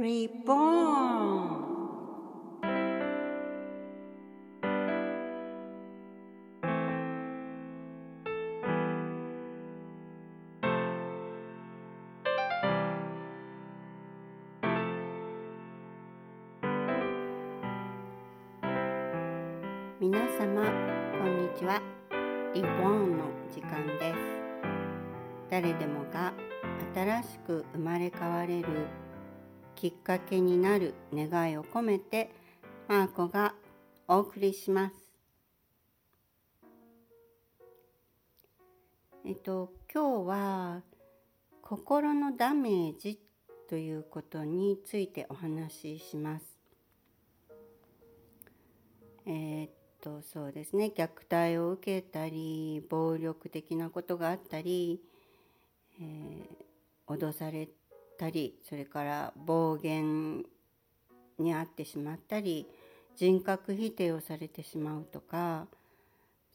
Reborn 皆様こんにちは。リボーンの時間です。誰でもが新しく生まれ変われるきっかけになる願いを込めてマーコがお送りします。えっと今日は心のダメージということについてお話しします。えー、っとそうですね。虐待を受けたり暴力的なことがあったり、えー、脅されたりそれから暴言に遭ってしまったり人格否定をされてしまうとか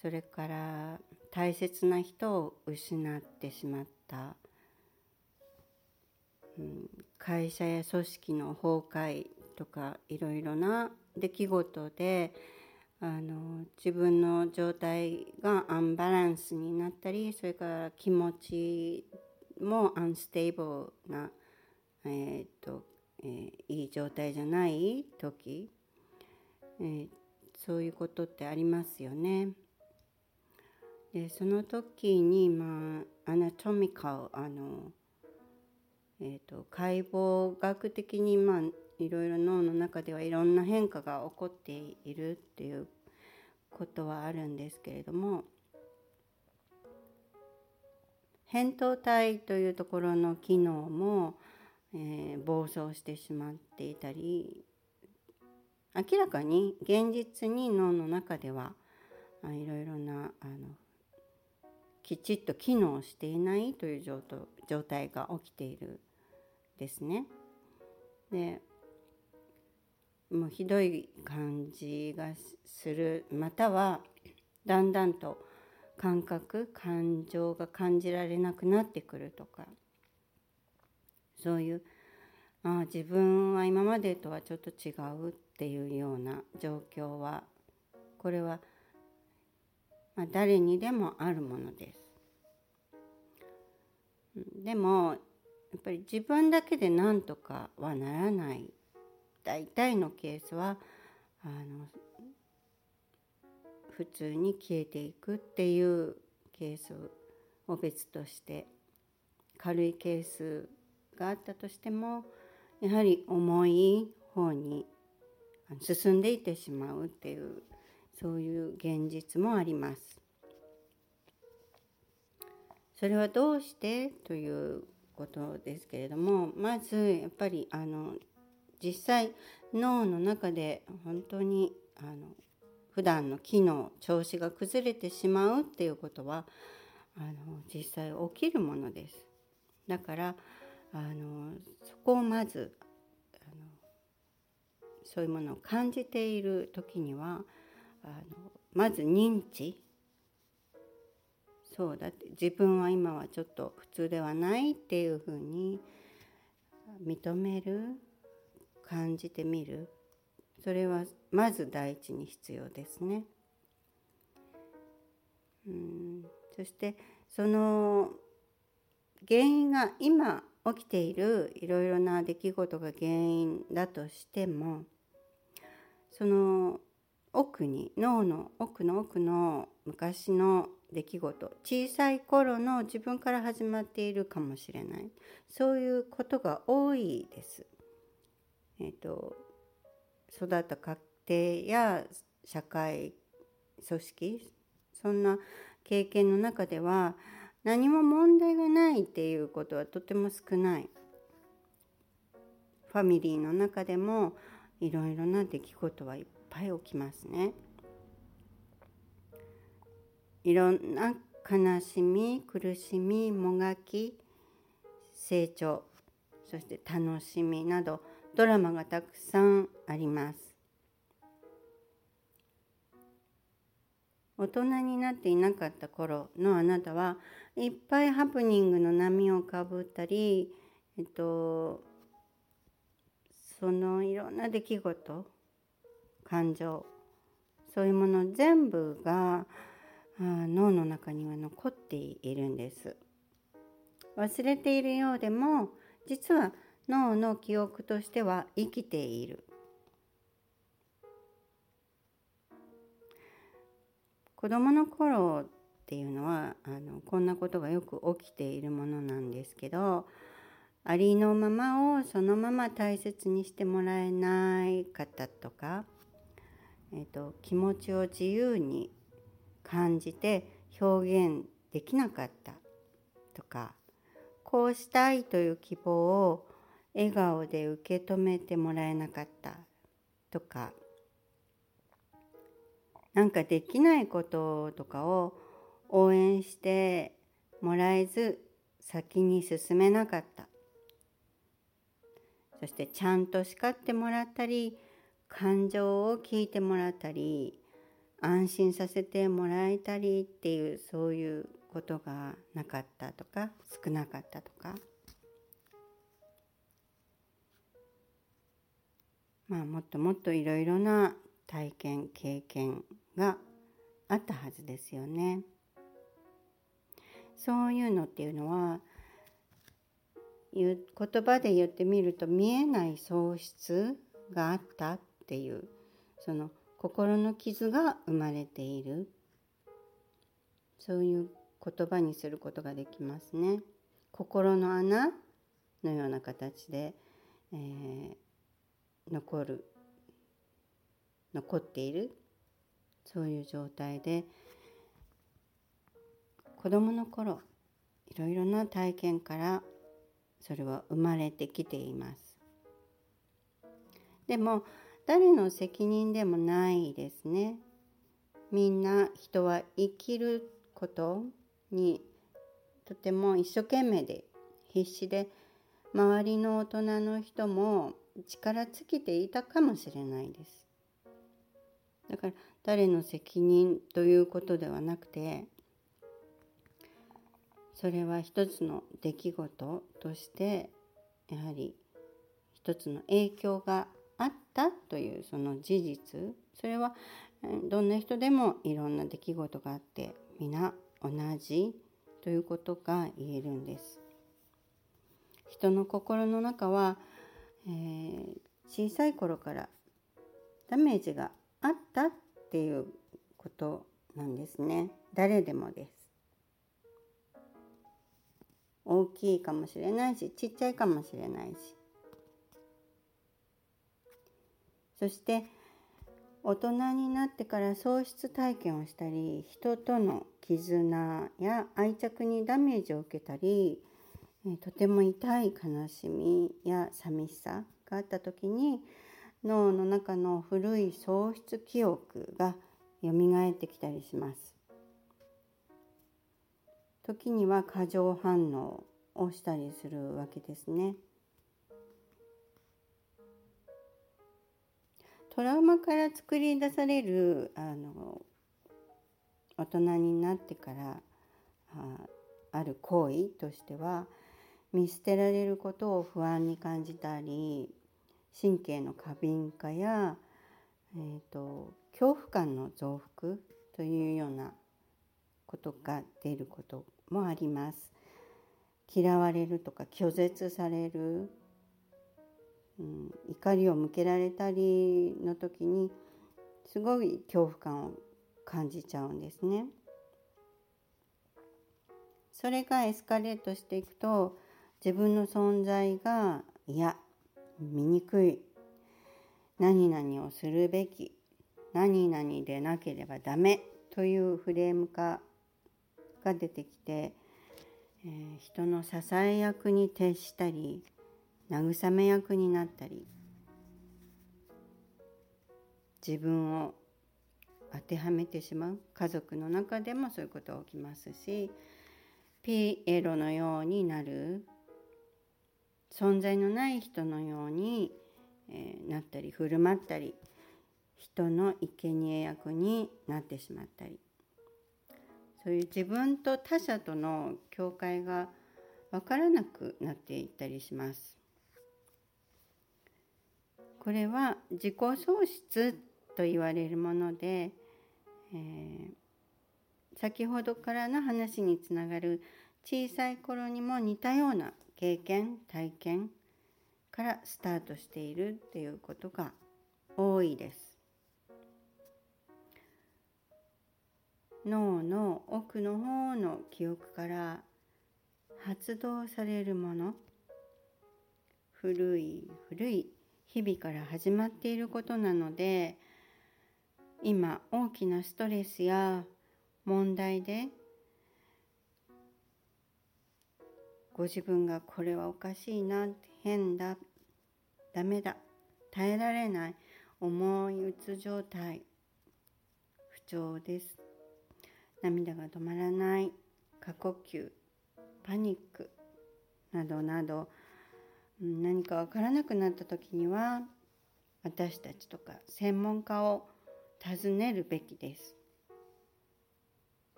それから大切な人を失ってしまった、うん、会社や組織の崩壊とかいろいろな出来事であの自分の状態がアンバランスになったりそれから気持ちもアンステーブルな、えーとえー、いい状態じゃない時、えー、そういうことってありますよね。でその時に、まあ、アナトミカルあの、えーと解剖学的に、まあ、いろいろ脳の中ではいろんな変化が起こっているっていうことはあるんですけれども扁桃体というところの機能も、えー、暴走してしまっていたり明らかに現実に脳の中ではいろいろなあのきちっと機能していないという状態が起きているですね。でもうひどい感じがするまたはだんだんと感覚感情が感じられなくなってくるとかそういうあ自分は今までとはちょっと違うっていうような状況はこれは、まあ、誰にでもあるものです。でもやっぱり自分だけで何とかはならない大体のケースはあの普通に消えていくっていうケースを別として軽いケースがあったとしてもやはり重い方に進んでいってしまうっていうそういう現実もあります。それはどうしてということですけれどもまずやっぱりあの実際脳の中で本当にあの普段の機能調子が崩れてしまうっていうことはあの実際起きるものです。だからあのそこをまずあのそういうものを感じている時にはあのまず認知。そうだって自分は今はちょっと普通ではないっていうふうに認める感じてみる。それはまず第一に必要ですね。うん。そしてその原因が今起きているいろいろな出来事が原因だとしてもその奥に脳の奥の奥の昔の出来事小さい頃の自分から始まっているかもしれないそういうことが多いです。えーと、育った家庭や社会組織そんな経験の中では何も問題がないっていうことはとても少ない。ファミリーの中でもいろいろな出来事はいっぱい起きますね。いろんな悲しみ苦しみもがき成長そして楽しみなどドラマがたくさんあります。大人になっていなかった頃のあなたはいっぱいハプニングの波をかぶったり、えっと、そのいろんな出来事感情そういうもの全部が脳の中には残っているんです。忘れているようでも実は脳の記憶としては生きている。子どもの頃っていうのはあのこんなことがよく起きているものなんですけどありのままをそのまま大切にしてもらえない方とか、えーと、気持ちを自由に感じて表現できなかったとかこうしたいという希望を笑顔で受け止めてもらえなかったとかなんかできないこととかを応援してもらえず先に進めなかったそしてちゃんと叱ってもらったり感情を聞いてもらったり安心させてもらえたりっていうそういうことがなかったとか少なかったとかまあもっともっといろいろな体験経験があったはずですよね。そういうのっていうのは言葉で言ってみると見えない喪失があったっていうその心の傷が生まれているそういう言葉にすることができますね。心の穴のような形で、えー、残る残っているそういう状態で子どもの頃いろいろな体験からそれは生まれてきています。でも誰の責任でもないですね。みんな人は生きることにとても一生懸命で必死で周りの大人の人も力尽きていたかもしれないです。だから誰の責任ということではなくてそれは一つの出来事としてやはり一つの影響があったというその事実。それはどんな人でもいろんな出来事があって皆同じということが言えるんです。人の心の中は、えー、小さい頃からダメージがあったっていうことなんですね。誰でもです。大きいかもしれないしちっちゃいかもしれないしそして大人になってから喪失体験をしたり人との絆や愛着にダメージを受けたりとても痛い悲しみや寂しさがあった時に脳の中の古い喪失記憶が蘇ってきたりします。時には過剰反応をしたりするわけですね。トラウマから作り出されるあの大人になってからあある行為としては見捨てられることを不安に感じたり神経の過敏化や、えーと恐怖感の増幅というようなことが出ることもあります。嫌われるとか拒絶される、うん、怒りを向けられたりの時にすごい恐怖感を感じちゃうんですね。それがエスカレートしていくと自分の存在がいや醜い何々をするべき何々でなければダメというフレーム化が出てきて、えー、人の支え役に徹したり慰め役になったり自分を当てはめてしまう。家族の中でもそういうことが起きますしピエロのようになる。存在のない人のように、えー、なったり振る舞ったり人の生贄役になってしまったり。そういう自分と他者との境界が分からなくなっていったりします。これは自己喪失と言われるもので、えー、先ほどからの話につながる小さい頃にも似たような経験体験からスタートしているっていうことが多いです。脳の奥の方の記憶から発動されるもの。古い古い日々から始まっていることなので今大きなストレスや問題でご自分がこれはおかしいな変だダメだ耐えられない重いうつ状態不調です。涙が止まらない過呼吸パニックなどなど何か分からなくなった時には私たちとか専門家を尋ねるべきです。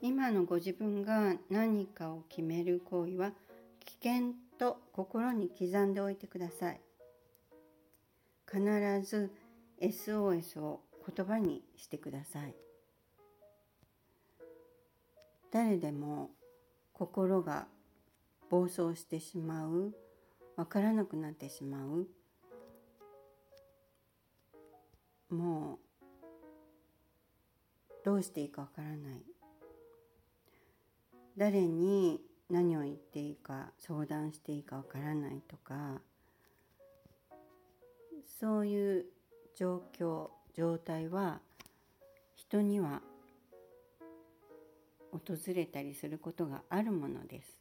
今のご自分が何かを決める行為は危険と心に刻んでおいてください。必ず SOS を言葉にしてください。誰でも心が暴走してしまう分からなくなってしまうもうどうしていいか分からない。誰に何を言っていいか相談していいか分からないとかそういう状況状態は人には訪れたりすることがあるものです。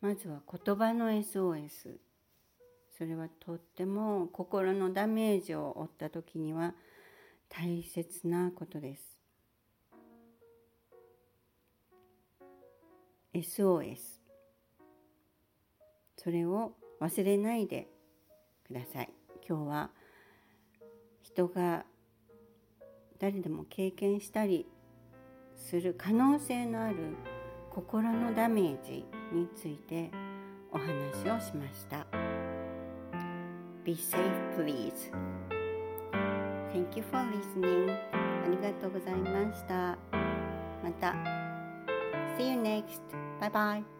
まずは言葉の SOS それはとっても心のダメージを負った時には大切なことです。SOS それを忘れないでください。今日は人が誰でも経験したりする可能性のある心のダメージについてお話をしました。Be safe please. Thank you for listening. ありがとうございました。また。See you next. Bye bye.